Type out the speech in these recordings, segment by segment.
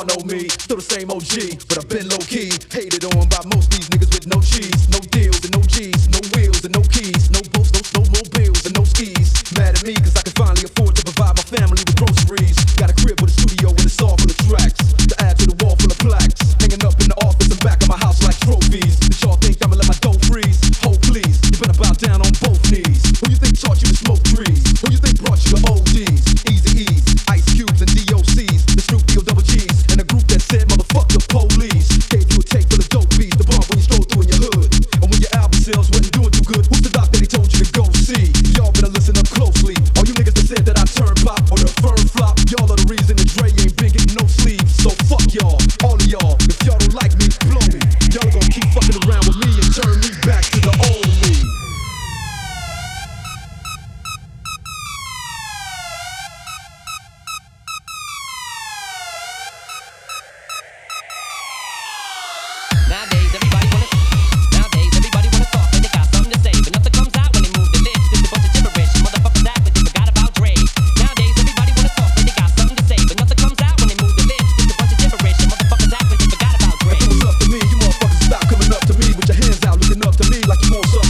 y'all know me, still the same OG, but I've been low key. Hated on by most these niggas with no cheese, no deals and no G's, no wheels and no keys, no boats, no snowmobiles and no skis. Mad at me, cause I can finally afford to provide my family with groceries. Got a crib with a studio and a saw full of tracks. To add to the wall full of plaques, hanging up in the office and back of my house like trophies. Did y'all think I'ma let my dough freeze? Oh, please, you better bow down on both. looking up to me like you want something.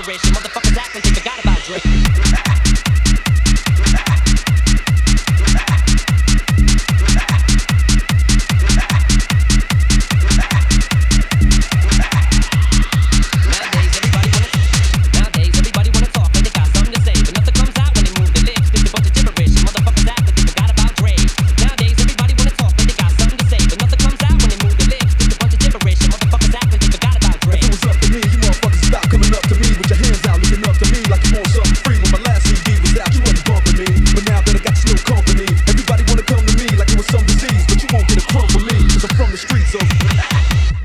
inspiration. Mother Yeah.